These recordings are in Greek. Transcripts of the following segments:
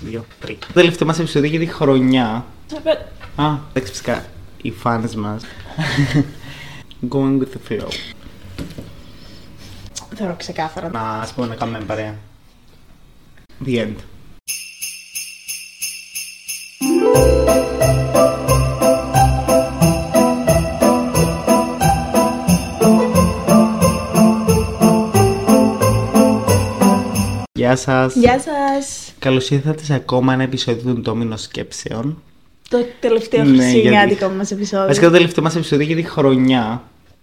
δύο, τρία. Το τελευταίο μας επεισόδιο για τη χρονιά. Α, εντάξει φυσικά, οι φάνες μας. Going with the flow. Θεωρώ ξεκάθαρα. Να, ας πούμε να κάνουμε παρέα. The end. Γεια σας. Γεια σας. Καλώς ήρθατε σε ακόμα ένα επεισόδιο των Τόμινων Σκέψεων. Το τελευταίο Ναι, χριστουγεννιάτικο γιατί- μας επεισόδιο. Βασικά το τελευταίο μας επεισόδιο για τη χρονιά.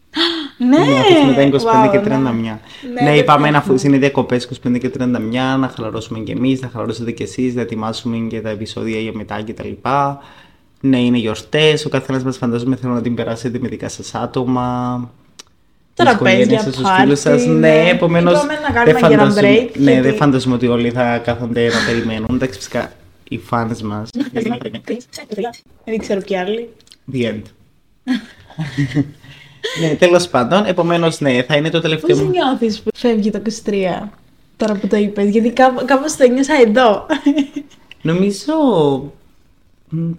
Ναι! Ναι, μετά 25 και Wow, 31. ναι. Ναι, Ναι, είπαμε δεν αφού έχουμε. είναι διακοπές 25 και 31, να χαλαρώσουμε κι εμείς, να χαλαρώσετε κι εσείς, να ετοιμάσουμε και τα επεισόδια για μετά κτλ. Ναι, είναι γιορτές. Ο καθένας μας φαντάζομαι θέλω να την περάσετε με δικά σας άτομα. Τραπέζια, στους πάρτι, φίλους σας. ναι. Ναι, επομένως. Είπαμε να κάνουμε και ένα break, Ναι, γιατί- δεν φαντάζομαι ότι όλοι θα κάθονται να περιμένουν. Εντάξει, φυσικά οι φάνες μας. Δεν ξέρω ποιοι άλλοι. The end. ναι, τέλος πάντων, επομένως, ναι, θα είναι το τελευταίο. Πώς μου- νιώθεις που φεύγει το 23 τώρα που το είπες, γιατί κάπω- κάπως το ένιωσα εδώ. Νομίζω. μ,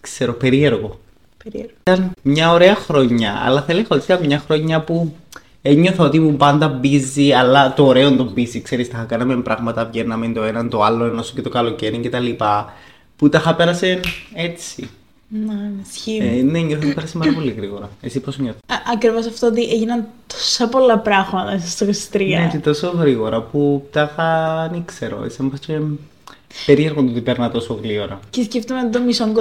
ξέρω, περίεργο. Περίεργο. Ήταν μια ωραία χρονιά, αλλά θα έλεγα ότι ήταν μια χρονιά που ένιωθα ότι ήμουν πάντα busy, αλλά το ωραίο το busy, ξέρεις, τα κάναμε πράγματα, βγαίναμε το ένα το άλλο, ενώ και το καλοκαίρι και τα λοιπά, που τα είχα πέρασε έτσι. Ναι, ισχύει. Ε, ναι, νιώθω ότι πέρασε πάρα πολύ γρήγορα. Εσύ πώς νιώθεις; Α- Ακριβώς αυτό ότι έγιναν τόσα πολλά πράγματα στο 23. Ναι, και τόσο γρήγορα που τα είχα, δεν ξέρω, σαν πως και περίεργο το ότι παίρνα τόσο γρήγορα. Και σκέφτομαι ότι το μισό 23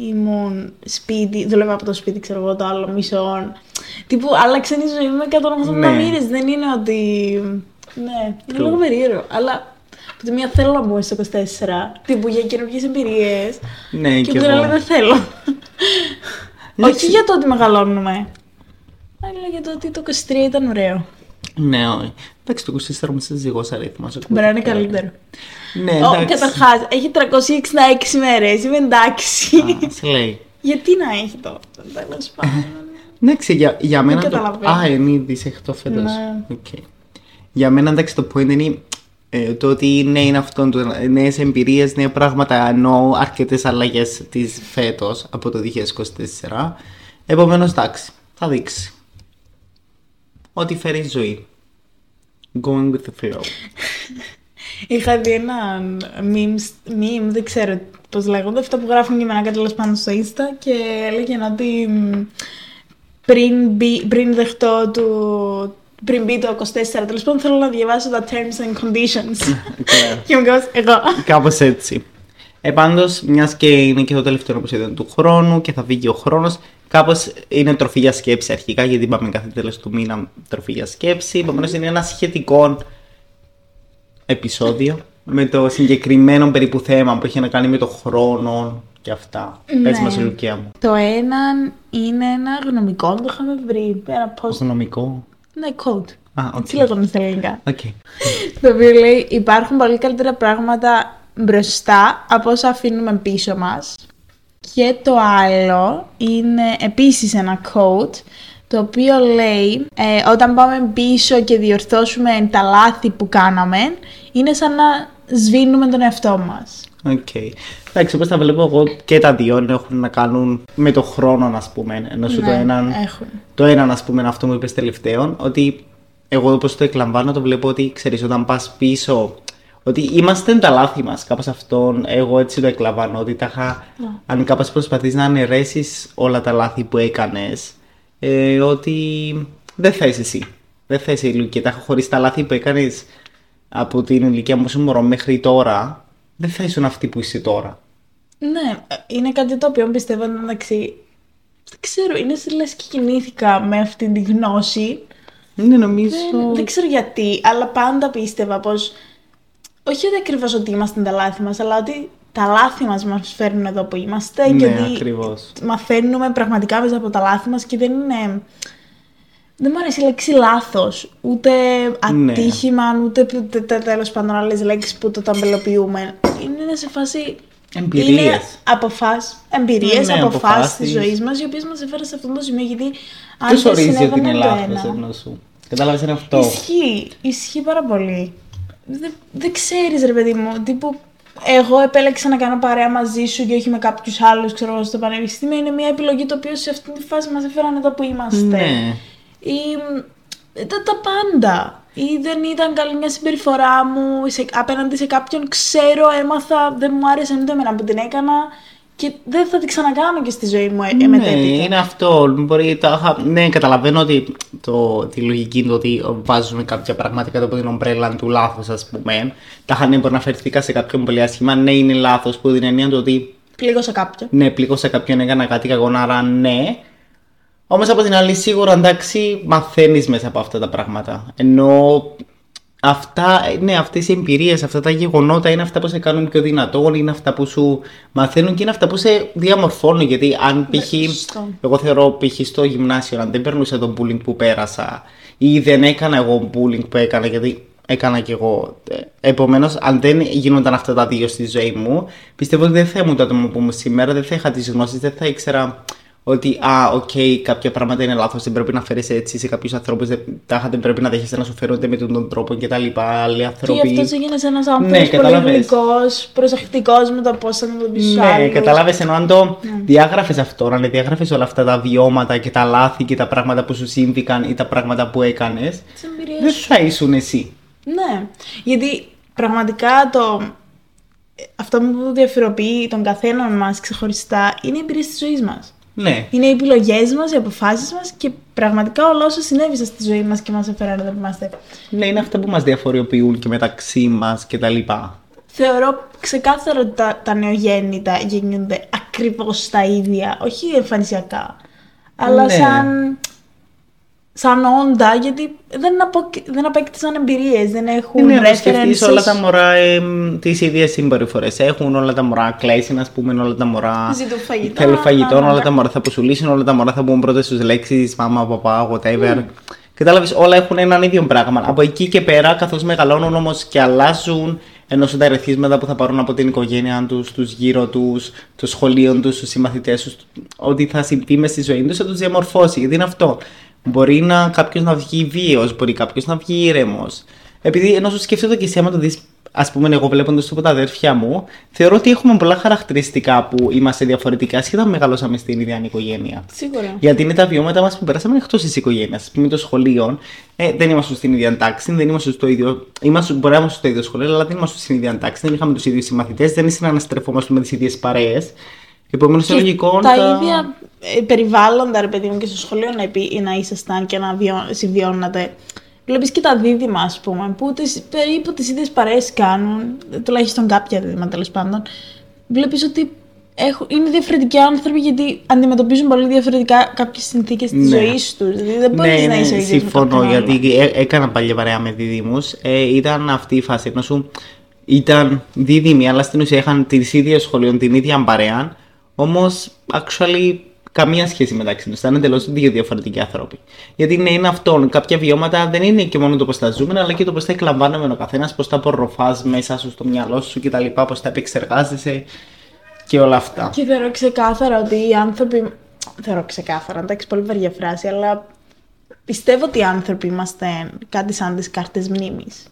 ήμουν σπίτι, δούλευα από το σπίτι, ξέρω εγώ, το άλλο μισό. Τύπου άλλαξε η ζωή μου με 180 Ναι. μοίρες. Δεν είναι ότι. Ναι, είναι True. λίγο περίεργο. Αλλά από τη μία θέλω να μπω στο 24, τύπου για καινούργιες εμπειρίες. Ναι, και και από την άλλη εγώ. δεν θέλω. Εντάξει. Όχι για το ότι μεγαλώνουμε. Αλλά για το ότι το 23 ήταν ωραίο. Ναι, όχι. Εντάξει, το 24 μου είσαι ζυγός αριθμός. οπότε- Μπορεί να είναι καλύτερο. Ναι, Ω, εντάξει. Καταρχάς, έχει 366 μέρες. Είμαι εντάξει. Α, σε λέει. Γιατί να έχει το. Τέλος πάντων. Εντάξει, για, για μένα. Το... καταλαβαίνω. Α, είναι ήδη σε 8 φέτος. Ναι. Για μένα, εντάξει, το point είναι ε, το ότι ναι, είναι αυτό, νέες εμπειρίες, νέα πράγματα, ενώ αρκετές αλλαγές της φέτος από το 2024. Επομένως, εντάξει, θα δείξει. Ό,τι φέρει η ζωή. Going with the flow. Είχα δει ένα meme, meme, δεν ξέρω πώς λέγονται, αυτά που γράφουν και με ένα τέλο πάνω στο Insta και έλεγε ότι μ, πριν, μπει, πριν δεχτώ του, πριν μπει το 24, τέλος πάντων θέλω να διαβάσω τα terms and conditions. Καλά. και μου કહos, εγώ. Κάπως έτσι. Ε, Πάντως, μιας και είναι και το τελευταίο επεισόδιο του χρόνου και θα φύγει ο χρόνος, κάπως είναι τροφή για σκέψη αρχικά, γιατί είπαμε κάθε τέλος του μήνα τροφή για σκέψη. Επομένως, είναι ένα σχετικό επεισόδιο με το συγκεκριμένο περίπου θέμα που έχει να κάνει με το χρόνο και αυτά. Ναι. Πες μας, Λουκία μου. Το ένα είναι ένα γνωμικό, το είχαμε βρει, ένα post, Οικονομικό. ναι, quote. Α, οκ. Έτσι λέγονται στα ελληνικά. Οκ. Το οποίο λέει υπάρχουν πολύ καλύτερα πράγματα μπροστά από όσα αφήνουμε πίσω μας. Και το άλλο είναι επίσης ένα quote το οποίο λέει ε, όταν πάμε πίσω και διορθώσουμε τα λάθη που κάναμε είναι σαν να σβήνουμε τον εαυτό μας. Οκ. Εντάξει, όπως τα βλέπω εγώ και τα δύο έχουν να κάνουν με το χρόνο, ας πούμε. Ενώ σου το Ναι, έναν έχουν. Το ένα, ας πούμε, είναι αυτό που είπες τελευταίον, ότι εγώ όπως το εκλαμβάνω, το βλέπω ότι ξέρεις, όταν πας πίσω, ότι είμαστε τα λάθη μας. Κάπως αυτόν, εγώ έτσι το εκλαμβάνω. Ότι τα είχα, αν κάπως προσπαθείς να αναιρέσεις όλα τα λάθη που έκανες, ε, ότι δεν θα είσαι εσύ. Δεν θα είσαι η Λουκία. Χωρίς τα λάθη που έκανες από την ηλικία μου όσο μωρό μέχρι τώρα, δεν θα ήσουν αυτή που είσαι τώρα. Ναι, ε, είναι κάτι το οποίο πιστεύω εντάξει. Δεν ξέρω, είναι σε λες και κινήθηκα με αυτή τη γνώση. Ναι, νομίζω. Δεν, δεν ξέρω γιατί, αλλά πάντα πίστευα πως όχι ότι ακριβώς ότι είμαστε τα λάθη μας, αλλά ότι τα λάθη μας μας φέρνουν εδώ που είμαστε και Ναι, ότι ακριβώς. μαθαίνουμε πραγματικά μέσα από τα λάθη μας και δεν είναι... Δεν μου αρέσει η λέξη λάθος, ούτε Ναι. ατύχημα, ούτε τέλος πάντων άλλες λέξεις που το ταμπελοποιούμε. Είναι σε φάση... Εμπειρίες. Είναι αποφάσεις, εμπειρίες, Ναι, ναι, αποφάσεις αποφάσεις. της ζωής μας, οι οποίες μας έφεραν σε αυτό το σημείο, γιατί αν Ποιο δεν ορίζει ότι συνέβαινε είναι το λάθος ένα- ενώ σου; Κατάλαβες είναι αυτό. Ισχύει, ισχύει πάρα πολύ. Δεν, δεν ξέρεις ρε παιδί μου, τύπου εγώ επέλεξα να κάνω παρέα μαζί σου και όχι με κάποιους άλλους, ξέρω εγώ, στο πανεπιστήμιο. Είναι μια επιλογή το οποίο σε αυτή τη φάση μας έφεραν εδώ που είμαστε. Ναι. Ή μ, τα, τα πάντα. Ή δεν ήταν καλή μια συμπεριφορά μου σε, απέναντι σε κάποιον. Ξέρω, έμαθα, δεν μου άρεσε ούτε εμένα που την έκανα. Και δεν θα την ξανακάνω και στη ζωή μου ε, Ναι, μετέπειτα. είναι αυτό. Μπορεί, τα, είχα- ναι, καταλαβαίνω ότι το, τη λογική είναι το ότι βάζουμε κάποια πράγματα κάτω από την ομπρέλα του λάθος, ας πούμε. Τα είχα ναι, μπορεί να φερθήκα σε κάποιον πολύ άσχημα. Ναι, είναι λάθος που την έννοια του ότι Πλήγωσα κάποιον. ναι, πλήγωσα κάποιον, έκανα κάτι κακό, άρα ναι. Όμως από την άλλη, σίγουρα εντάξει, μαθαίνεις μέσα από αυτά τα πράγματα. Ενώ αυτά, ναι, αυτές οι εμπειρίες, αυτά τα γεγονότα είναι αυτά που σε κάνουν πιο δυνατό, είναι αυτά που σου μαθαίνουν και είναι αυτά που σε διαμορφώνουν. Γιατί αν π.χ. σωστό. εγώ θεωρώ π.χ. στο γυμνάσιο, αν δεν περνούσα το bullying που πέρασα ή δεν έκανα εγώ bullying που έκανα, γιατί έκανα κι εγώ. Επομένως, αν δεν γίνονταν αυτά τα δύο στη ζωή μου, πιστεύω ότι δεν θα ήμουν το άτομο που είμαι σήμερα, δεν θα είχα τις γνώσεις, δεν θα ήξερα ότι, α, οκ, κάποια πράγματα είναι λάθος, δεν πρέπει να φέρεσαι έτσι σε κάποιους ανθρώπους, δεν, τάχα δεν πρέπει να δέχεσαι να σου φέρονται με τον τρόπο κτλ. Άλλοι Και άνθρωποι. γι' αυτό έγινε ένας άνθρωπος Ναι, πολύ κατάλαβες. γλυκός, προσεκτικός με το πώς θα αντιμετωπίσεις τους Ναι, άλλους. κατάλαβες ενώ αν το διάγραφες αυτό, αν διάγραφες όλα αυτά τα βιώματα και τα λάθη και τα πράγματα που σου συμβήκαν ή τα πράγματα που έκανες, Τις εμπειρίες δεν θα ήσουν εσύ. Ναι, γιατί πραγματικά το... αυτό που διαφοροποιεί τον καθέναν μας ξεχωριστά είναι οι εμπειρίες της ζωής μας. Ναι. Είναι οι επιλογές μας, οι αποφάσεις μας και πραγματικά όλα όσα συνέβησαν στη ζωή μας και μας έφεραν εδώ που είμαστε. Ναι, είναι αυτά που μας διαφοροποιούν και μεταξύ μας και τα λοιπά. Θεωρώ ξεκάθαρο ότι τα, τα νεογέννητα γεννιούνται ακριβώς τα ίδια, όχι εμφανισιακά, αλλά Ναι. σαν, σαν όντα, γιατί δεν, απο, δεν απέκτησαν εμπειρίες, δεν έχουν Είναι να σκεφτείς references. όλα τα μωρά ε, τις ίδιες συμπεριφορές. Έχουν όλα τα μωρά κλαίσιν, ας πούμε, όλα τα μωρά Ζητούν φαγητό, θέλουν φαγητό, να, να, όλα να. τα μωρά θα αποσουλήσουν, όλα τα μωρά θα μπουν πρώτα στους λέξεις μάμα, παπά, whatever. Κατάλαβες, όλα έχουν έναν ίδιο πράγμα. Από εκεί και πέρα, καθώς μεγαλώνουν όμως και αλλάζουν, ενώ τα ερεθίσματα που θα πάρουν από την οικογένεια τους, τους γύρω τους, το σχολείο τους, τους συμμαθητές τους, ό,τι θα συμβεί μες στη ζωή τους θα τους διαμορφώσει. Γιατί είναι αυτό. Μπορεί να κάποιος να βγει βίαιος, μπορεί κάποιος να βγει ήρεμος. Επειδή ενώ σου σκέφτεται και εσύ, άμα το δεις, ας πούμε, εγώ βλέποντας το από τα αδέρφια μου, θεωρώ ότι έχουμε πολλά χαρακτηριστικά που είμαστε διαφορετικά, ασχετά μεγαλώσαμε στην ίδια οικογένεια. Σίγουρα. Γιατί είναι τα βιώματα μας που περάσαμε εκτός της οικογένειας. Α πούμε, το σχολείο, ε, δεν ήμασταν στην ίδια τάξη, δεν ήμασταν στο ίδιο. Είμαστε, μπορεί να είμαστε στο ίδιο σχολείο, αλλά δεν ήμασταν στην ίδια τάξη, δεν είχαμε τους ίδιους συμμαθητές, δεν συναναστρεφόμαστε με τις ίδιες παρέες. Επομένως, είναι λογικό τα να- ίδια ε, περιβάλλοντα, ρε παιδί μου, και στο σχολείο να, επί- να ήσασταν και να βιώ, συμβιώνατε. Βλέπεις και τα δίδυμα, ας πούμε, που τις, περίπου τις ίδιες παρέες κάνουν, τουλάχιστον κάποια δίδυμα τέλος πάντων. Βλέπεις ότι έχουν, είναι διαφορετικοί άνθρωποι γιατί αντιμετωπίζουν πολύ διαφορετικά κάποιες συνθήκες της Ναι. ζωής τους. Δηλαδή δεν μπορείς ναι, να ναι, είσαι ο ίδιος με συμφωνώ κάποιον άλλο. γιατί ε, έκανα παλιά παρέα με δίδυμους. Ε, ήταν αυτή η φάση ενώ σου ήταν δίδυμοι αλλά στην ουσία είχαν τις ίδιες σχολείων, την ίδια παρέα όμως actually καμία σχέση μεταξύ τους, ήταν εντελώς δύο διαφορετικοί άνθρωποι. Γιατί ναι, είναι αυτό, κάποια βιώματα δεν είναι και μόνο το πώς τα ζούμε αλλά και το πώς τα εκλαμβάνουμε ο καθένας, πώς τα απορροφάς μέσα σου στο μυαλό σου και τα λοιπά, πώς τα επεξεργάζεσαι και όλα αυτά. Και θεωρώ ξεκάθαρα ότι οι άνθρωποι. Θεωρώ ξεκάθαρα, εντάξει, πολύ βαριά φράση, αλλά πιστεύω ότι οι άνθρωποι είμαστε κάτι σαν τις κάρτες μνήμης.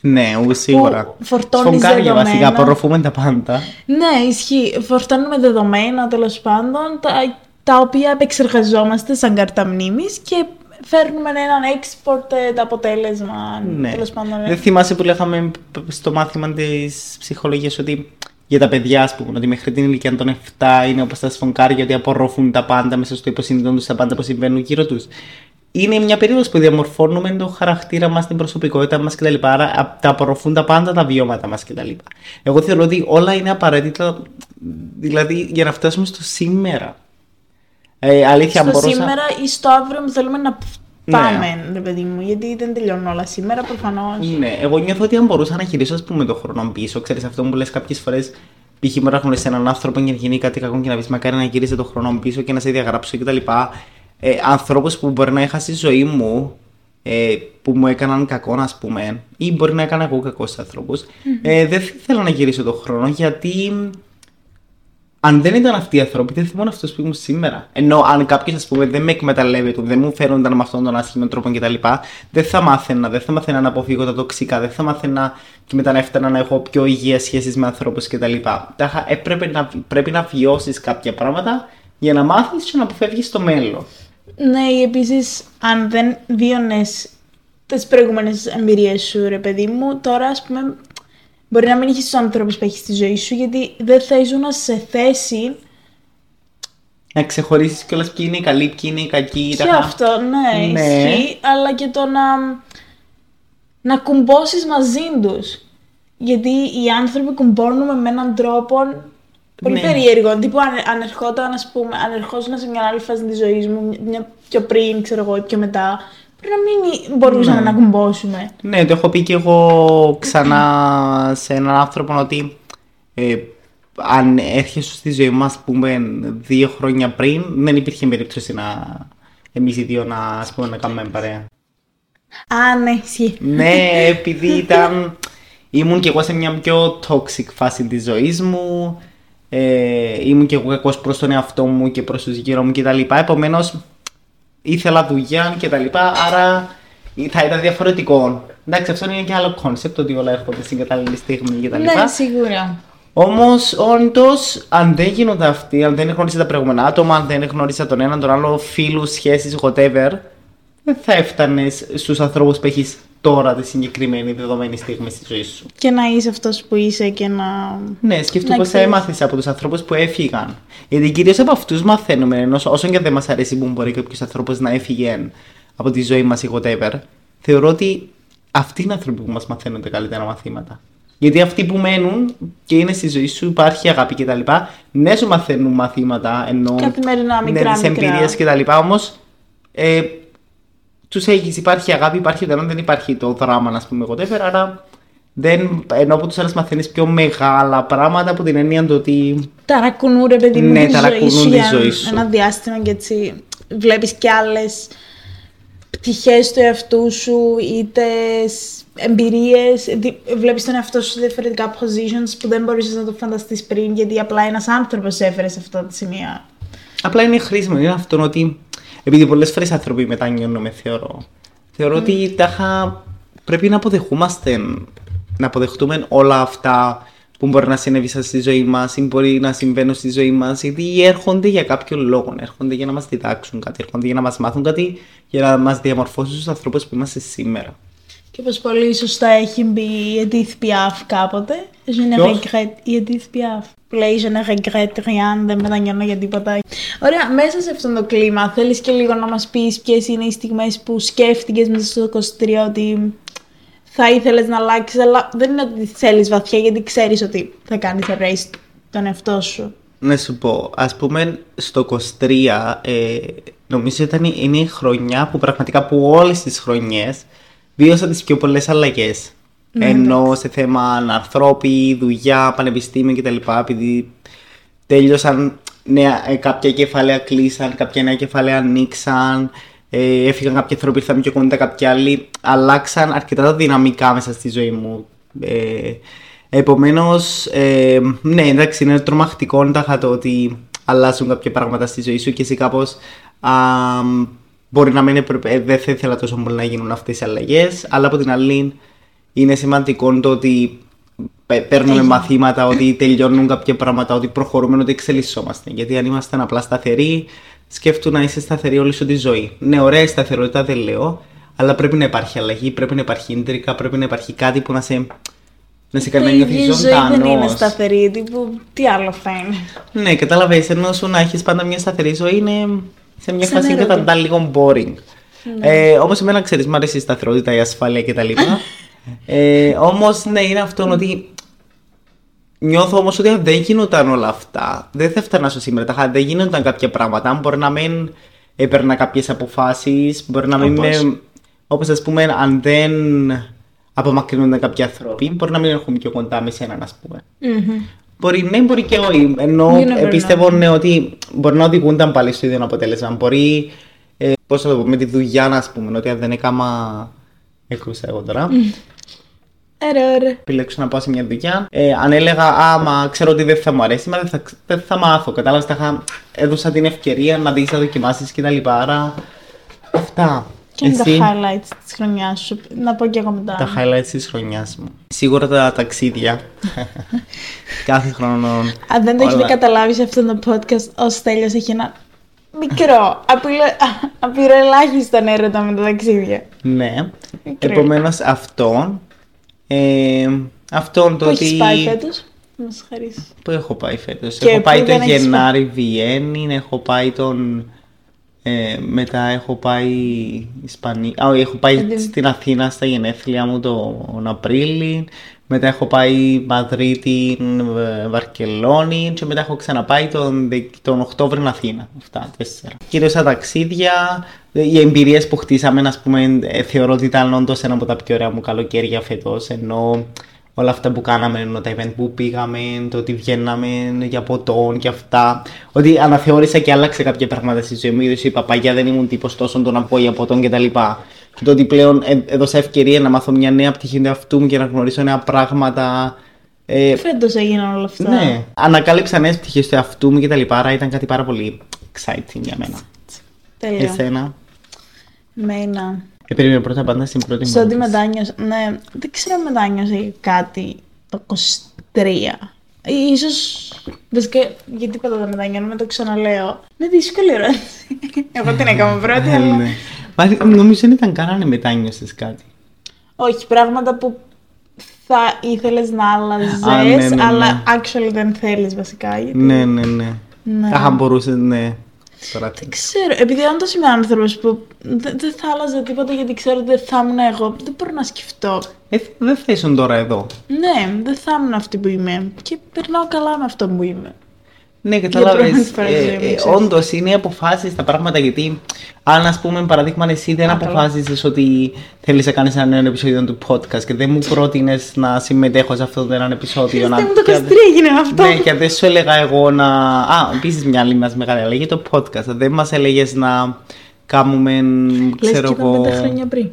Ναι, ου, σίγουρα. Που φορτώνεις Σφογκάρια βασικά, δεδομένα. απορροφούμε τα πάντα. Ναι, ισχύει. Φορτώνουμε δεδομένα τέλος πάντων, τα, τα οποία επεξεργαζόμαστε σαν κάρτα μνήμης και φέρνουμε έναν export ε, το αποτέλεσμα. Ναι. Τέλος πάντων, ε. Δεν θυμάσαι που λέγαμε στο μάθημα της ψυχολογίας ότι για τα παιδιά, ας πούμε, ότι μέχρι την ηλικία των 7 είναι όπως τα σφονκάρια, ότι απορροφούν τα πάντα μέσα στο υποσυνείδητο τους, τα πάντα που συμβαίνουν γύρω τους. Είναι μια περίοδος που διαμορφώνουμε το χαρακτήρα μας, την προσωπικότητα μας κτλ. Άρα α, τα απορροφούν τα πάντα τα βιώματα μας κτλ. Εγώ θεωρώ ότι όλα είναι απαραίτητα, δηλαδή για να φτάσουμε στο σήμερα. Ε, αλήθεια, στο μπορούσα... σήμερα ή στο αύριο που θέλουμε να πάμε, ρε παιδί μου. Γιατί δεν τελειώνουν όλα σήμερα, προφανώς. Ναι, εγώ νιώθω ότι αν μπορούσα να γυρίσω ας πούμε, το χρόνο πίσω, ξέρεις αυτό που λες κάποιες φορές. Π.χ. μπορεί να γνωρίσει έναν άνθρωπο και να γίνει κάτι κακό και να πεις μακάρι να γυρίσει το χρόνο πίσω και να σε διαγράψω κτλ. Ε, ανθρώπους που μπορεί να είχα στη ζωή μου ε, που μου έκαναν κακό, ας πούμε, ή μπορεί να έκανα εγώ κακό σε ανθρωπου Ε, δεν θα ήθελα να γυρίσω το χρόνο γιατί αν δεν ήταν αυτοί οι άνθρωποι, δεν θα ήμουν αυτός που ήμουν σήμερα. Ενώ αν κάποιος, ας πούμε, δεν με εκμεταλλεύεται, δεν μου φέρονταν με αυτόν τον άσχημο τρόπο κτλ., δεν θα μάθαινα, δεν θα μάθαινα να αποφύγω τα τοξικά, δεν θα μάθαινα και μετά να έφτανα να έχω πιο υγεία σχέσεις με ανθρώπους κτλ. Έπρεπε να, πρέπει να βιώσεις κάποια πράγματα για να μάθεις και να αποφεύγεις το μέλλον. Ναι, επίσης, αν δεν βίωνες τις προηγούμενες εμπειρίες σου, ρε παιδί μου, τώρα ας πούμε Μπορεί να μην έχει τους ανθρώπου που έχεις στη ζωή σου, γιατί δεν θα ήσουν σε θέση. Να ξεχωρίσεις κιόλας ποιοι είναι οι καλοί, ποιοι είναι οι κακοί. Και αυτό, ναι, ναι, ισχύει, αλλά και το να. να κουμπώσεις μαζί τους. Γιατί οι άνθρωποι κουμπώνουν με έναν τρόπο πολύ ναι. περίεργο. Τύπου αν, αν ερχόταν, ας πούμε, αν ερχόσουν σε μια άλλη φάση της ζωής μου, μια πιο πριν, ξέρω εγώ, ή πιο μετά, Πρέπει να μην μπορούσαμε ναι. να κουμπώσουμε. Ναι, το έχω πει και εγώ ξανά σε έναν άνθρωπο ότι ε, αν έρχεσαι στη ζωή μα, πούμε, δύο χρόνια πριν, δεν υπήρχε περίπτωση να εμείς οι δύο να, ας πούμε, να κάνουμε παρέα. Α, ναι, εσύ. Ναι, επειδή ήταν. ήμουν και εγώ σε μια πιο toxic φάση της ζωής μου. Ε, ήμουν και εγώ κακός προς τον εαυτό μου και προς τους γύρω μου κτλ. Επομένως, ήθελα δουλειά και τα λοιπά, άρα θα ήταν διαφορετικό. Εντάξει, αυτό είναι και άλλο concept, ότι όλα έρχονται στην κατάλληλη στιγμή και τα λοιπά. Ναι, σίγουρα. Όμως, όντως, αν δεν γίνονται αυτοί, αν δεν γνώρισα τα προηγούμενα άτομα, αν δεν γνώρισα τον έναν τον άλλο, φίλους, σχέσεις, whatever, δεν θα έφτανες στους ανθρώπους που έχεις τώρα τη συγκεκριμένη δεδομένη στιγμή στη ζωή σου. Και να είσαι αυτός που είσαι και να. Ναι, σκέφτομαι πώς θα έμαθες από τους ανθρώπους που έφυγαν. Γιατί κυρίως από αυτούς μαθαίνουμε, ενώ όσο και δεν μας αρέσει που μπορεί κάποιο άνθρωπος να έφυγε από τη ζωή μας ή whatever, θεωρώ ότι αυτοί είναι οι άνθρωποι που μας μαθαίνουν τα καλύτερα μαθήματα. Γιατί αυτοί που μένουν και είναι στη ζωή σου, υπάρχει αγάπη κτλ. Ναι, σου μαθαίνουν μαθήματα ενώ. Καθημερινά, μικρά, ναι, τις εμπειρίες κτλ. Όμως ε, τους έχεις, υπάρχει αγάπη, υπάρχει δεν, δεν υπάρχει το δράμα, ας πούμε, whatever, άρα δεν, ενώ από τους άλλους μαθαίνεις πιο μεγάλα πράγματα από την έννοια του ότι. Ταρακουνούν ρε παιδί μου ναι, τη ζωή σου. τη ζωή σου. Ένα διάστημα και έτσι βλέπεις κι άλλες πτυχές του εαυτού σου, είτε εμπειρίες. Βλέπεις τον εαυτό σου σε διαφορετικά positions που δεν μπορούσες να το φανταστείς πριν, γιατί απλά ένας άνθρωπος έφερε σε αυτά τα σημεία. Απλά είναι χρήσιμο. Είναι αυτό ότι επειδή πολλές φορές άνθρωποι μετανιώνουμε, θεωρώ. Θεωρώ mm. ότι τάχα πρέπει να αποδεχόμαστε, να αποδεχτούμε όλα αυτά που μπορεί να συνέβησαν στη ζωή μας ή μπορεί να συμβαίνουν στη ζωή μας, γιατί έρχονται για κάποιο λόγο. Έρχονται για να μας διδάξουν κάτι, έρχονται για να μας μάθουν κάτι, για να μας διαμορφώσουν στους ανθρώπους που είμαστε σήμερα. Και όπως πολύ σωστά έχει μπει η Edith Piaf κάποτε. Je ne regrette η Edith Piaf. Που λέει Je ne regrette rien, δεν μετανιώνω για τίποτα. Ωραία, μέσα σε αυτό το κλίμα, θέλεις και λίγο να μας πεις ποιες είναι οι στιγμές που σκέφτηκες μέσα στο 23 ότι θα ήθελες να αλλάξεις, αλλά δεν είναι ότι θέλεις βαθιά, γιατί ξέρεις ότι θα κάνεις erase τον εαυτό σου. Να σου πω, ας πούμε στο 23, ε, νομίζω ήταν είναι η χρονιά που πραγματικά από όλες τις χρονιές βίωσα τις πιο πολλές αλλαγές. Ναι, Ενώ σε θέμα ανθρώπι, δουλειά, πανεπιστήμιο κτλ. Επειδή τέλειωσαν νέα, ε, κάποια κεφάλαια κλείσαν, κάποια νέα κεφάλαια ανοίξαν, ε, έφυγαν κάποιοι άνθρωποι, ήρθαν πιο κοντά κάποιοι άλλοι. Αλλάξαν αρκετά τα δυναμικά μέσα στη ζωή μου. Ε, Επομένως, ε, ναι, εντάξει, είναι τρομακτικό να το ότι αλλάζουν κάποια πράγματα στη ζωή σου και εσύ κάπως Μπορεί να μην ε, δεν θα ήθελα τόσο πολύ να γίνουν αυτές οι αλλαγές, αλλά από την άλλη είναι σημαντικό το ότι παίρνουμε μαθήματα, ότι τελειώνουν κάποια πράγματα, ότι προχωρούμε, ότι εξελισσόμαστε. Γιατί αν είμαστε απλά σταθεροί, σκέφτομαι να είσαι σταθερή όλη σου τη ζωή. Ναι, ωραία η σταθερότητα δεν λέω, αλλά πρέπει να υπάρχει αλλαγή, πρέπει να υπάρχει ίντρικα, πρέπει να υπάρχει κάτι που να σε, να σε κάνει να νιώθεις ζωντανό. δεν είναι σταθερή, τύπου, τι άλλο θα είναι; Ναι, κατάλαβε, ενώ σου να έχεις πάντα μια σταθερή ζωή είναι σε μια φάση κατά λίγο boring. Ναι. Ε, Όμως, εμένα ξέρεις, μου αρέσει η σταθερότητα, η ασφάλεια κτλ. ε, Όμως, ναι, είναι αυτό ότι νιώθω όμως ότι αν δεν γίνονταν όλα αυτά, δεν θα φτάνα στο σήμερα. Αν δεν γίνονταν κάποια πράγματα, μπορεί να μην έπαιρνα κάποιες αποφάσεις, μπορεί να μην είμαι. Όπως ας πούμε, αν δεν απομακρύνονταν κάποιοι άνθρωποι, μπορεί να μην έρχομαι πιο κοντά με σένα, ας πούμε. Mm-hmm. Μπορεί ναι, μπορεί και όχι. Ενώ πιστεύω ναι, ότι μπορεί να οδηγούνταν πάλι στο ίδιο αποτέλεσμα. Μπορεί, ε, πώς θα το πω, με τη δουλειά, ας πούμε, ότι αν δεν έκανα. Έκρουσα εγώ τώρα. Ωραία, ωραία. επιλέξω να πάω σε μια δουλειά. Ε, αν έλεγα, άμα ξέρω ότι δεν θα μου αρέσει, μα δεν θα, δεν θα μάθω. Κατάλαβες, τα είχα, έδωσα την ευκαιρία να δεις, να δοκιμάσεις κτλ. Άρα. Αυτά. Και είναι Εσύ, τα highlights της χρονιάς σου; Να πω και εγώ μετά. τα highlights της χρονιάς μου. Σίγουρα τα ταξίδια. Κάθε χρόνο. Αν δεν το έχετε όλα. καταλάβει σε αυτό το podcast, ο Στέλιος έχει ένα μικρό, απειλε- απειροελάχιστον έρωτα με τα ταξίδια. Ναι. Μικρό. Επομένως αυτόν. Ε, αυτόν το Πού ότι. έχεις πάει φέτος, να μας χαρίσεις. Πού έχω πάει φέτος. Και Έχω πού πάει το δεν έχεις Γενάρη Βιέννη, έχω πάει τον. Ε, μετά έχω πάει Ισπανία. Α, όχι, έχω πάει Γιατί- στην Αθήνα στα γενέθλια μου τον Απρίλη. Μετά έχω πάει Μαδρίτη, ε, Βαρκελόνη και μετά έχω ξαναπάει τον, Δε- τον Οκτώβριο Αθήνα. Αυτά, τέσσερα. Κυρίως τα ταξίδια, οι εμπειρίες που χτίσαμε, ας πούμε, ε, θεωρώ ότι ήταν όντως ένα από τα πιο ωραία μου καλοκαίρια φέτος, ενώ όλα αυτά που κάναμε, ενώ τα event που πήγαμε, το ότι βγαίναμε για ποτό και αυτά. Ότι αναθεώρησα και άλλαξε κάποια πράγματα στη ζωή μου. Είδες, είπα, παγιά δεν ήμουν τύπος τόσο το να πω για ποτόν κτλ. Και το ότι πλέον ε, έδωσα ευκαιρία να μάθω μια νέα πτυχή του εαυτού μου και να γνωρίσω νέα πράγματα. Ε, Φέτος έγιναν όλα αυτά. ναι, ανακάλυψα νέες πτυχές του εαυτού μου κτλ. Άρα ήταν κάτι πάρα πολύ exciting για μένα. Τέλεια. Εσένα; Μένα. Ε, περίμενε πρώτα πάντα στην πρώτη Στο ότι μου. μετάνιωσα, ναι, δεν ξέρω αν μετάνιωσα για κάτι το 23. Ίσως, βασικά, γιατί πάντα τα μετανιώνω, το ξαναλέω. Είναι δύσκολη ερώτηση. Εγώ την έκανα πρώτη, Ε, αλλά... ναι. Μα νομίζω δεν ήταν καν αν μετάνιωσες κάτι. Όχι, πράγματα που θα ήθελες να άλλαζες, Α, ναι, ναι, ναι. αλλά actually δεν θέλεις βασικά. Γιατί... Ναι, ναι, ναι. Ναι. Αχα, μπορούσε, ναι. Τώρα τι. Δεν ξέρω, επειδή όντω είμαι άνθρωπος που δεν δεν θα άλλαζα τίποτα γιατί ξέρω ότι δεν θα ήμουν εγώ, δεν μπορώ να σκεφτώ. Ε, δεν θα ήσουν τώρα εδώ. Ναι, δεν θα ήμουν αυτή που είμαι. Και περνάω καλά με αυτό που είμαι. Ναι, πρώτη κατάλαβες. φορά στη ζωή μου, Ε, ξέρεις. Όντως είναι αποφάσεις τα πράγματα γιατί, αν ας πούμε, παραδείγμα, εσύ δεν Α, καλά. αποφάσισες ότι θέλεις να κάνεις ένα νέο επεισόδιο του podcast και δεν μου πρότεινες να συμμετέχω σε αυτό το ένα επεισόδιο. Χριστέ μου, το 23 και- έγινε αυτό. Ναι, και δεν σου έλεγα εγώ να. Α, επίσης μια άλλη μας μεγάλη αλλαγή το podcast. Δεν μας έλεγες να κάνουμε. Λες ξέρω και ήταν εγώ. πέντε χρόνια πριν.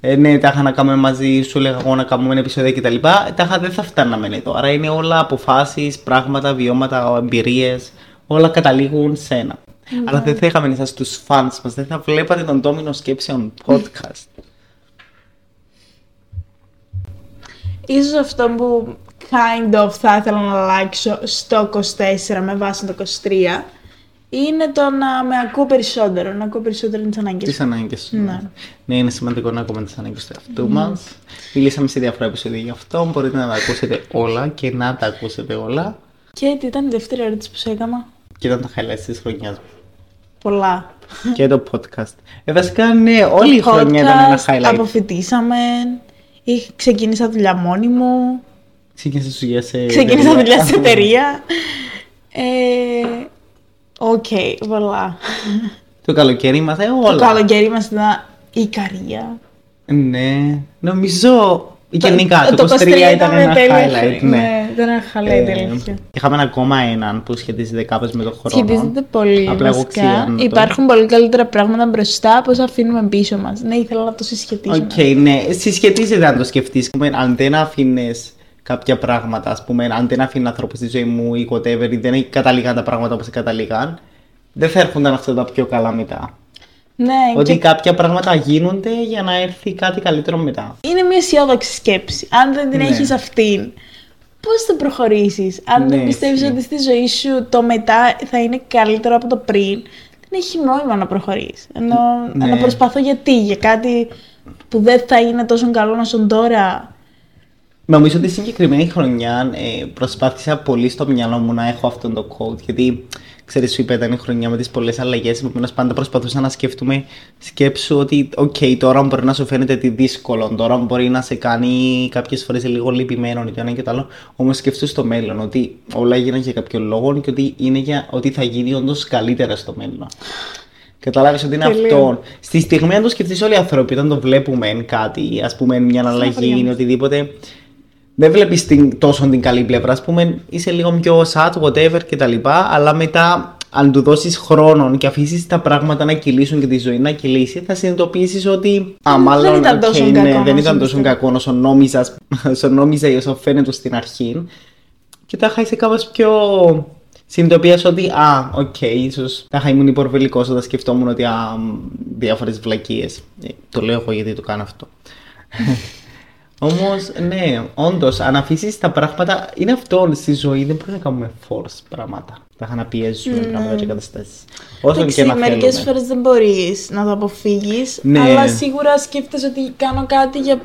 Ε, ναι, τα είχα να κάνουμε μαζί, σου έλεγα εγώ να κάνουμε ένα επεισόδιο κτλ. Τα είχα δεν θα φτάναμε εδώ. Άρα είναι όλα αποφάσεις, πράγματα, βιώματα, εμπειρίες. Όλα καταλήγουν σε ένα. Αλλά δεν θα είχαμε εσάς τους fans μας, δεν θα βλέπατε τον Τόμινο Σκέψεων podcast. Ίσως αυτό που kind of θα ήθελα να αλλάξω στο 24 με βάση το 23 είναι το να με ακούω περισσότερο, να ακούω περισσότερο τις ανάγκες Τις ανάγκες σου. Ναι. ναι, είναι σημαντικό να ακούμε τις ανάγκες του εαυτού μας. Μιλήσαμε σε διάφορα επεισόδια γι' αυτό. Μπορείτε να τα ακούσετε όλα και να τα ακούσετε όλα. Και τι ήταν η δεύτερη ερώτηση που σου έκανα; Και ήταν τα highlights της χρονιάς μου. Πολλά. και το podcast. Ε, βασικά, ναι, όλη η χρονιά ήταν ένα Podcast, highlight. Αποφοιτήσαμε. Είχ- Ξεκίνησα δουλειά μόνη μου. Ξεκίνησες δουλειά σε. Ξεκίνησα δουλειά σε εταιρεία. Ε, Οκ, πολλά. Το καλοκαίρι μα, ε, Το όλα. καλοκαίρι μας ήταν η Καρία. Ναι, νομίζω. Γενικά, Το- το, το 23 ήταν ένα τέλεια highlight. χρονιά. Ναι. Ναι, ήταν ένα highlight, Ε, αλήθεια. Είχαμε ακόμα έναν που σχετίζεται κάπως με τον χρόνο. Σχετίζεται πολύ. Απλά εγώ βασικά. ξηγάνω το. Υπάρχουν πολύ καλύτερα πράγματα μπροστά από όσα αφήνουμε πίσω μας. Ναι, ήθελα να το συσχετίσουμε. Οκ, ναι. Συσχετίζεται αν το σκεφτείς. Αν δεν αφήνε κάποια πράγματα, ας πούμε, αν δεν άφηνα ανθρώπους στη ζωή μου ή whatever, ή δεν καταλήγαν τα πράγματα όπως καταλήγαν, δεν θα έρχονταν αυτά τα πιο καλά μετά. Ναι, Ότι και κάποια πράγματα γίνονται για να έρθει κάτι καλύτερο μετά. είναι μια αισιόδοξη σκέψη. Αν δεν την Ναι. έχεις αυτήν, πώς θα προχωρήσεις; Αν Ναι, δεν πιστεύεις ισχύει. ότι στη ζωή σου το μετά θα είναι καλύτερο από το πριν, δεν έχει νόημα να προχωρήσεις. Ενώ Ναι. να προσπαθώ γιατί, για κάτι που δεν θα είναι τόσο καλό όσο τώρα. Νομίζω ότι στη συγκεκριμένη χρονιά ε, προσπάθησα πολύ στο μυαλό μου να έχω αυτόν το quote. Γιατί ξέρεις, σου είπα, ήταν η χρονιά με τις πολλές αλλαγές. Επομένως, πάντα προσπαθούσα να σκέφτομαι σκέψου ότι, οκ, τώρα μπορεί να σου φαίνεται τι δύσκολο, τώρα μπορεί να σε κάνει κάποιες φορές λίγο λυπημένο ή το ένα και το άλλο. Όμως σκέφτου στο μέλλον ότι όλα έγιναν για κάποιο λόγο και ότι, είναι για, ότι θα γίνει όντως καλύτερα στο μέλλον. Κατάλαβε ότι είναι Τελείως. αυτό. Στη στιγμή, αν το σκεφτείς όλοι οι άνθρωποι, όταν το βλέπουμε κάτι, ας πούμε, μια αλλαγή χωριά ή μας. οτιδήποτε, δεν βλέπεις τόσο την καλή πλευρά. Α πούμε, είσαι λίγο πιο sad, whatever κτλ. Αλλά μετά αν του δώσεις χρόνο και αφήσεις τα πράγματα να κυλήσουν και τη ζωή να κυλήσει, θα συνειδητοποιήσεις ότι. Α, μάλλον ήταν οκ, τόσο ναι, κακό δεν όσο ήταν τόσο πιστεύω. κακό όσο νόμιζας, όσο νόμιζα ή όσο φαίνεται στην αρχή. Και τα είχα είσαι κάπως πιο. Συνειδητοποίησα ότι, α, οκ, ίσως τάχα ήμουν υπερβολικός όταν σκεφτόμουν ότι, α, διάφορες βλακίες. το λέω εγώ γιατί το κάνω αυτό. Όμως, ναι, όντως, αν αφήσεις τα πράγματα. Είναι αυτό στη ζωή, δεν πρέπει να κάνουμε force πράγματα. Τάχα να πιέζουμε Ναι. πράγματα και καταστάσεις. Όσο και Εντάξει, να μερικές θέλουμε. φορές δεν μπορείς να το αποφύγεις, Ναι. αλλά σίγουρα σκέφτεσαι ότι κάνω κάτι για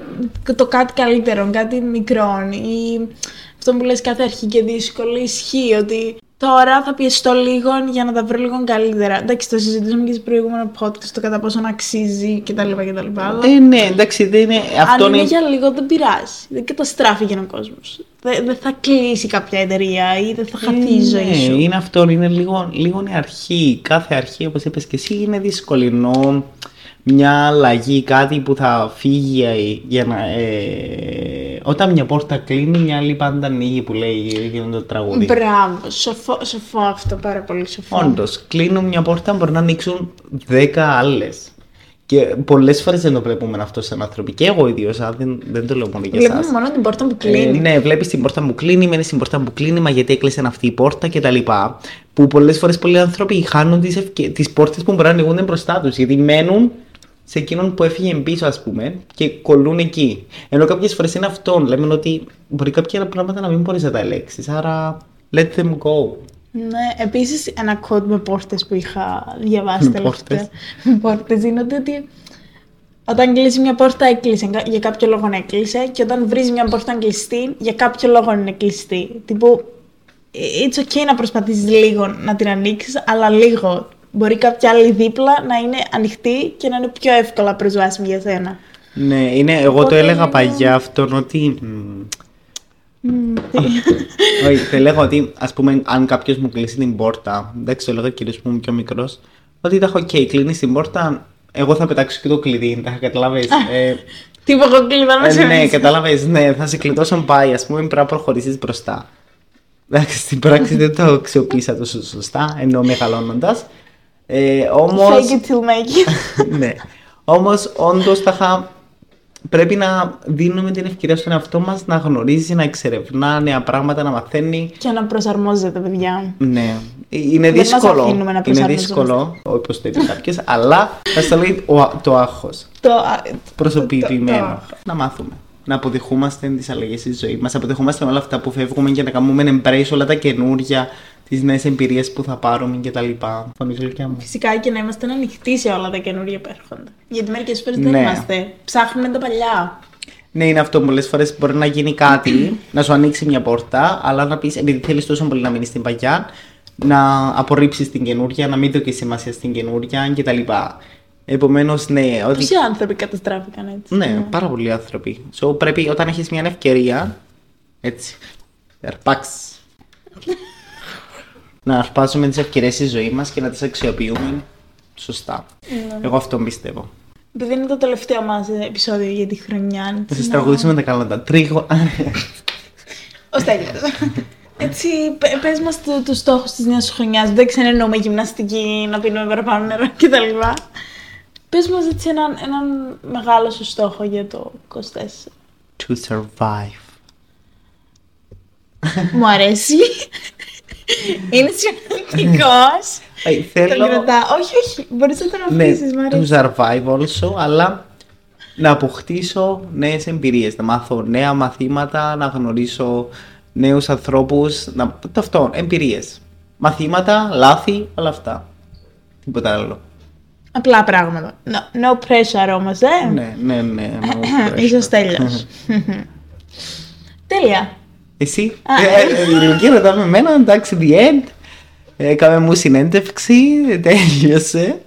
το κάτι καλύτερο, κάτι μικρό ή αυτό που λες κάθε αρχή και δύσκολη ισχύει ότι τώρα θα πιεστώ λίγο για να τα βρω λίγο καλύτερα. Εντάξει, το συζητήσαμε και σε προηγούμενο podcast το κατά πόσο αξίζει κτλ. κτλ. Ε, ναι, εντάξει, δεν είναι. Αυτό Αν είναι είναι. για λίγο δεν πειράζει. Δεν καταστράφηκε ο κόσμος. Δεν, δεν θα κλείσει κάποια εταιρεία ή δεν θα χαθεί η ζωή Ναι, σου. είναι αυτό, είναι λίγο, λίγο η αρχή. Κάθε αρχή, όπως είπες και εσύ, είναι δύσκολη. Ενώ μια αλλαγή, κάτι που θα φύγει ε, για να. Ε, όταν μια πόρτα κλείνει, μια άλλη πάντα ανοίγει που λέει για το τραγούδι. Μπράβο, σοφό, σοφό αυτό, πάρα πολύ σοφό. Όντως, κλείνουν μια πόρτα, μπορεί να ανοίξουν 10 άλλες. Και πολλές φορές δεν το βλέπουμε αυτό σαν άνθρωποι. Και εγώ ίδιο, δεν, δεν το λέω μόνο για εσά. Βλέπουμε μόνο την πόρτα που κλείνει. Ε, ναι, βλέπεις την πόρτα που κλείνει, μένεις στην πόρτα που κλείνει, μα γιατί έκλεισε αυτή η πόρτα κτλ. Που πολλές φορές πολλοί άνθρωποι χάνουν τις ευκαι... τις πόρτες που μπορεί να ανοίγονται μπροστά τους. Γιατί μένουν σε εκείνον που έφυγε πίσω, ας πούμε, και κολλούν εκεί. Ενώ κάποιες φορές είναι αυτό. Λέμε ότι μπορεί κάποια πράγματα να μην μπορείς να τα ελέγξεις. Άρα, let them go. Ναι, επίσης ένα quote με πόρτες που είχα διαβάσει Με τελευταία. Με πόρτες είναι ότι, ότι όταν κλείσει μια πόρτα έκλεισε, για κάποιο λόγο έκλεισε και όταν βρεις μια πόρτα κλειστή, για κάποιο λόγο είναι κλειστή. Τύπου, it's okay να προσπαθήσει λίγο να την ανοίξεις, αλλά λίγο. Μπορεί κάποια άλλη δίπλα να είναι ανοιχτή και να είναι πιο εύκολα προσβάσιμη για σένα. Ναι, είναι, εγώ το Οπότε έλεγα είναι- παλιά αυτόν ότι. μ, Όχι, το έλεγα ότι ας πούμε, αν κάποιος μου κλείσει την πόρτα, εντάξει, το έλεγα κυρίως που ήμουν πιο μικρός, ότι τα έχω, οκ, κλείνεις την πόρτα, εγώ θα πετάξω και το κλειδί, κατάλαβες. ε, Τύπου εγώ κλειδώνω σε ε, ναι, μέσα. κατάλαβες, ναι, θα σε κλειδώσω πάει, ας πούμε, πρέπει να προχωρήσεις μπροστά. Εντάξει, στην πράξη δεν το αξιοποίησα τόσο σωστά, ενώ μεγαλώνοντας. Ε, Όμως. Fake it till make it. ναι. Όμως, όντως τάχα. Πρέπει να δίνουμε την ευκαιρία στον εαυτό μας να γνωρίζει, να εξερευνά νέα πράγματα, να μαθαίνει. και να προσαρμόζεται, παιδιά. Ναι. Είναι Δεν μας δύσκολο. αφήνουμε να είναι προσαρμοζόμαστε. δύσκολο, όπως το είπε κάποιο, αλλά θα στο λέει ο- το άγχος. Το, α, Προσωποποιημένο. το- Να μάθουμε. Να αποδεχόμαστε τις αλλαγές στη ζωής μας. Να αποδεχόμαστε όλα αυτά που φεύγουμε και να κάνουμε embrace όλα τα καινούργια, τις νέες εμπειρίες που θα πάρουμε κτλ. Φωνή γλυκιά μου. Φυσικά και να είμαστε ανοιχτοί σε όλα τα καινούργια που έρχονται. Γιατί μερικές φορές δεν Ναι. είμαστε. Ψάχνουμε τα παλιά. Ναι, είναι αυτό. Πολλές φορές μπορεί να γίνει κάτι, να σου ανοίξει μια πόρτα, αλλά να πεις επειδή θέλεις τόσο πολύ να μείνεις στην παλιά, να απορρίψεις την καινούρια, να μην δώσει σημασία στην καινούρια κτλ. Επομένως, ναι, ότι. Πόσοι άνθρωποι καταστράφηκαν έτσι. Ναι, πάρα πολλοί άνθρωποι. So, πρέπει όταν έχεις μια ευκαιρία. Έτσι. Ερπάξ. να αρπάζουμε τις ευκαιρίες στη ζωή μας και να τις αξιοποιούμε σωστά. Εγώ αυτό πιστεύω. Επειδή είναι το τελευταίο μας επεισόδιο για τη χρονιά. Θα έτσι, σας να- τραγουδήσουμε τα καλά τα τρίγω. Ο Στέλιος. Έτσι, πε- πες μας του, τους στόχους της νέας χρονιάς. Δεν ξενεννοούμε γυμναστική, να πίνουμε παραπάνω νερό κτλ. Πες μας έτσι έναν, έναν μεγάλο σου στόχο για το 24. to survive. Μου αρέσει. Είναι σημαντικός. Ε, Το θέλω κρατάω. Όχι, όχι. Μπορείς να τον ναι, αφήσεις, μου to αρέσει. survive also, αλλά να αποκτήσω νέες εμπειρίες, να μάθω νέα μαθήματα, να γνωρίσω νέους ανθρώπους, να... το αυτό, εμπειρίες. Μαθήματα, λάθη, όλα αυτά. Τίποτα άλλο. Απλά πράγματα. No, no pressure όμως, ε. Ναι, ναι, ναι. no pressure. Είσαι ο Στέλιος. Τέλεια. Εσύ, Α, ε, ε, η Λουκή ρωτάμε εμένα, εντάξει, the end. Έκαμε μου συνέντευξη, τέλειωσε.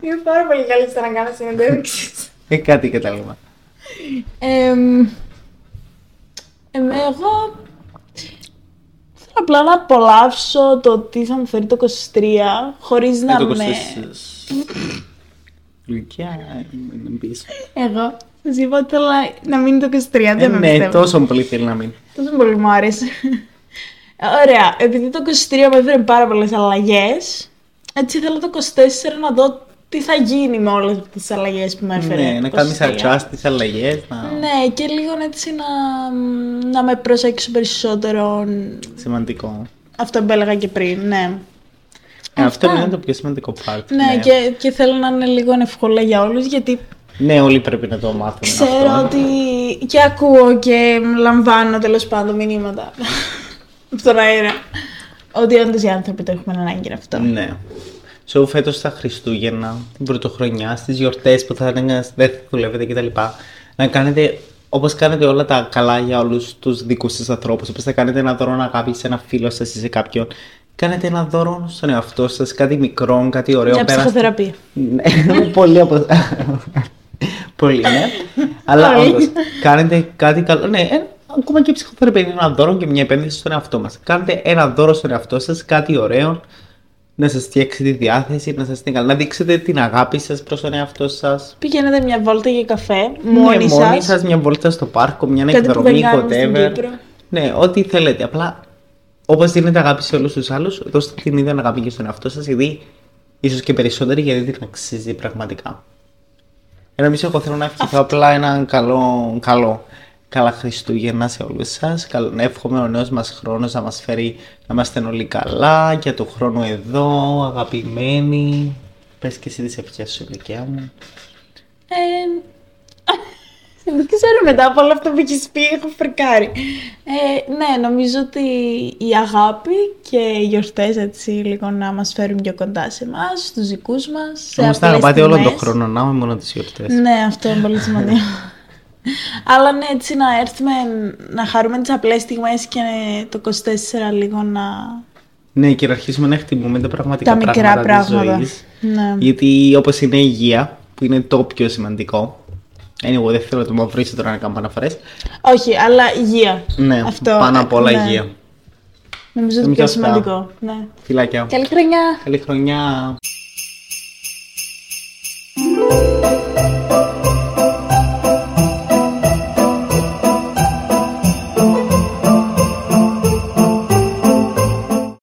Είμαι πάρα πολύ καλή στο να κάνω συνεντεύξεις. Ε, κάτι κατάλαβα. Εμ, εμ, εγώ θέλω απλά να απολαύσω το τι θα μου φέρει το 23 χωρίς Ε, να το με... κοστίζεις. Λουκιά, είναι πίσω. Εγώ σας είπα ότι θέλω να μείνει το 23, Ε, δεν με ναι, πιστεύω. τόσο πολύ θέλει να μείνει. Τόσο πολύ μου άρεσε. Ωραία, επειδή το 23 με έφερε πάρα πολλές αλλαγές, έτσι θέλω το 24 να δω τι θα γίνει με όλες αυτέ τις αλλαγές που με έφερε. Ναι, να το κάνεις 23. adjust τις αλλαγές. Να... Ναι, και λίγο έτσι να, να με προσέξω περισσότερο. Σημαντικό. Αυτό που έλεγα και πριν, ναι. Ε, αυτό Αυτά. είναι το πιο σημαντικό part. Ναι, Και, και θέλω να είναι λίγο ευκολά για όλους, γιατί Ναι, όλοι πρέπει να το μάθουν. ξέρω αυτό. ότι και ακούω και λαμβάνω τέλος πάντων μηνύματα από τον αέρα. Ότι όντως οι άνθρωποι το έχουμε ανάγκη γι' αυτό. Ναι. So, φέτος στα Χριστούγεννα, την Πρωτοχρονιά, στις γιορτές που θα είναι, δεν θα δουλεύετε κτλ. Να κάνετε όπως κάνετε όλα τα καλά για όλους τους δικούς σας ανθρώπους. Όπως θα κάνετε ένα δώρο αγάπη σε ένα φίλο σας ή σε κάποιον. Κάνετε ένα δώρο στον εαυτό σας, κάτι μικρό, κάτι ωραίο. Για πέραστε- ψυχοθεραπεία. Ναι, πολύ από. Πολύ, ναι. Αλλά Πολύ. όντως, κάνετε κάτι καλό. Ναι, ε, ακόμα και η ψυχοθεραπεία είναι ένα δώρο και μια επένδυση στον εαυτό μας. Κάντε ένα δώρο στον εαυτό σας, κάτι ωραίο, να σας φτιάξει τη διάθεση, να σας την καλά, να δείξετε την αγάπη σας προς τον εαυτό σας. Πηγαίνετε μια βόλτα για καφέ, μόνοι ναι, μόνοι σας. σας, μια βόλτα στο πάρκο, μια Κάτι που εκδρομή, δεν κάνουμε στην whatever. Κύπρο. Ναι, ό,τι θέλετε. Απλά όπως δίνετε αγάπη σε όλους τους άλλους, δώστε την ίδια αγάπη και στον εαυτό σας, γιατί ίσως και περισσότεροι, γιατί την αξίζει πραγματικά. Ενώ εμείς εγώ θέλω να ευχηθώ απλά ένα καλό, καλό, καλά Χριστούγεννα σε όλους σας. Καλό, να εύχομαι ο νέος μας χρόνος να μας φέρει να είμαστε όλοι καλά, για το χρόνο εδώ, αγαπημένοι. Πες και εσύ τις ευχές σου, ηλικία μου. Ε, δεν ξέρω μετά από όλα αυτά που έχεις πει, έχω φρικάρει. Ε, ναι, νομίζω ότι η αγάπη και οι γιορτές έτσι λίγο να μας φέρουν πιο κοντά σε εμάς, στου δικούς μας. Όμως να αγαπάτε όλο τον χρόνο, να είμαι μόνο τις γιορτές. Ναι, αυτό είναι πολύ σημαντικό. Αλλά ναι, έτσι να έρθουμε να χαρούμε τις απλές στιγμές και το 24 λίγο να. Ναι, και να αρχίσουμε να εκτιμούμε τα πραγματικά Τα μικρά πράγματα, της πράγματα. ζωής. Ναι. Γιατί όπως είναι η υγεία, που είναι το πιο σημαντικό. Anyway, δεν θέλω να το μαυρίσω τώρα να κάνω αναφορές. Όχι, αλλά υγεία. Ναι, Αυτό, πάνω απ' όλα ναι. υγεία. Νομίζω ότι Νομίζω πιο αυτά. σημαντικό. Ναι. Φιλάκια. Καλή χρονιά! Καλή χρονιά.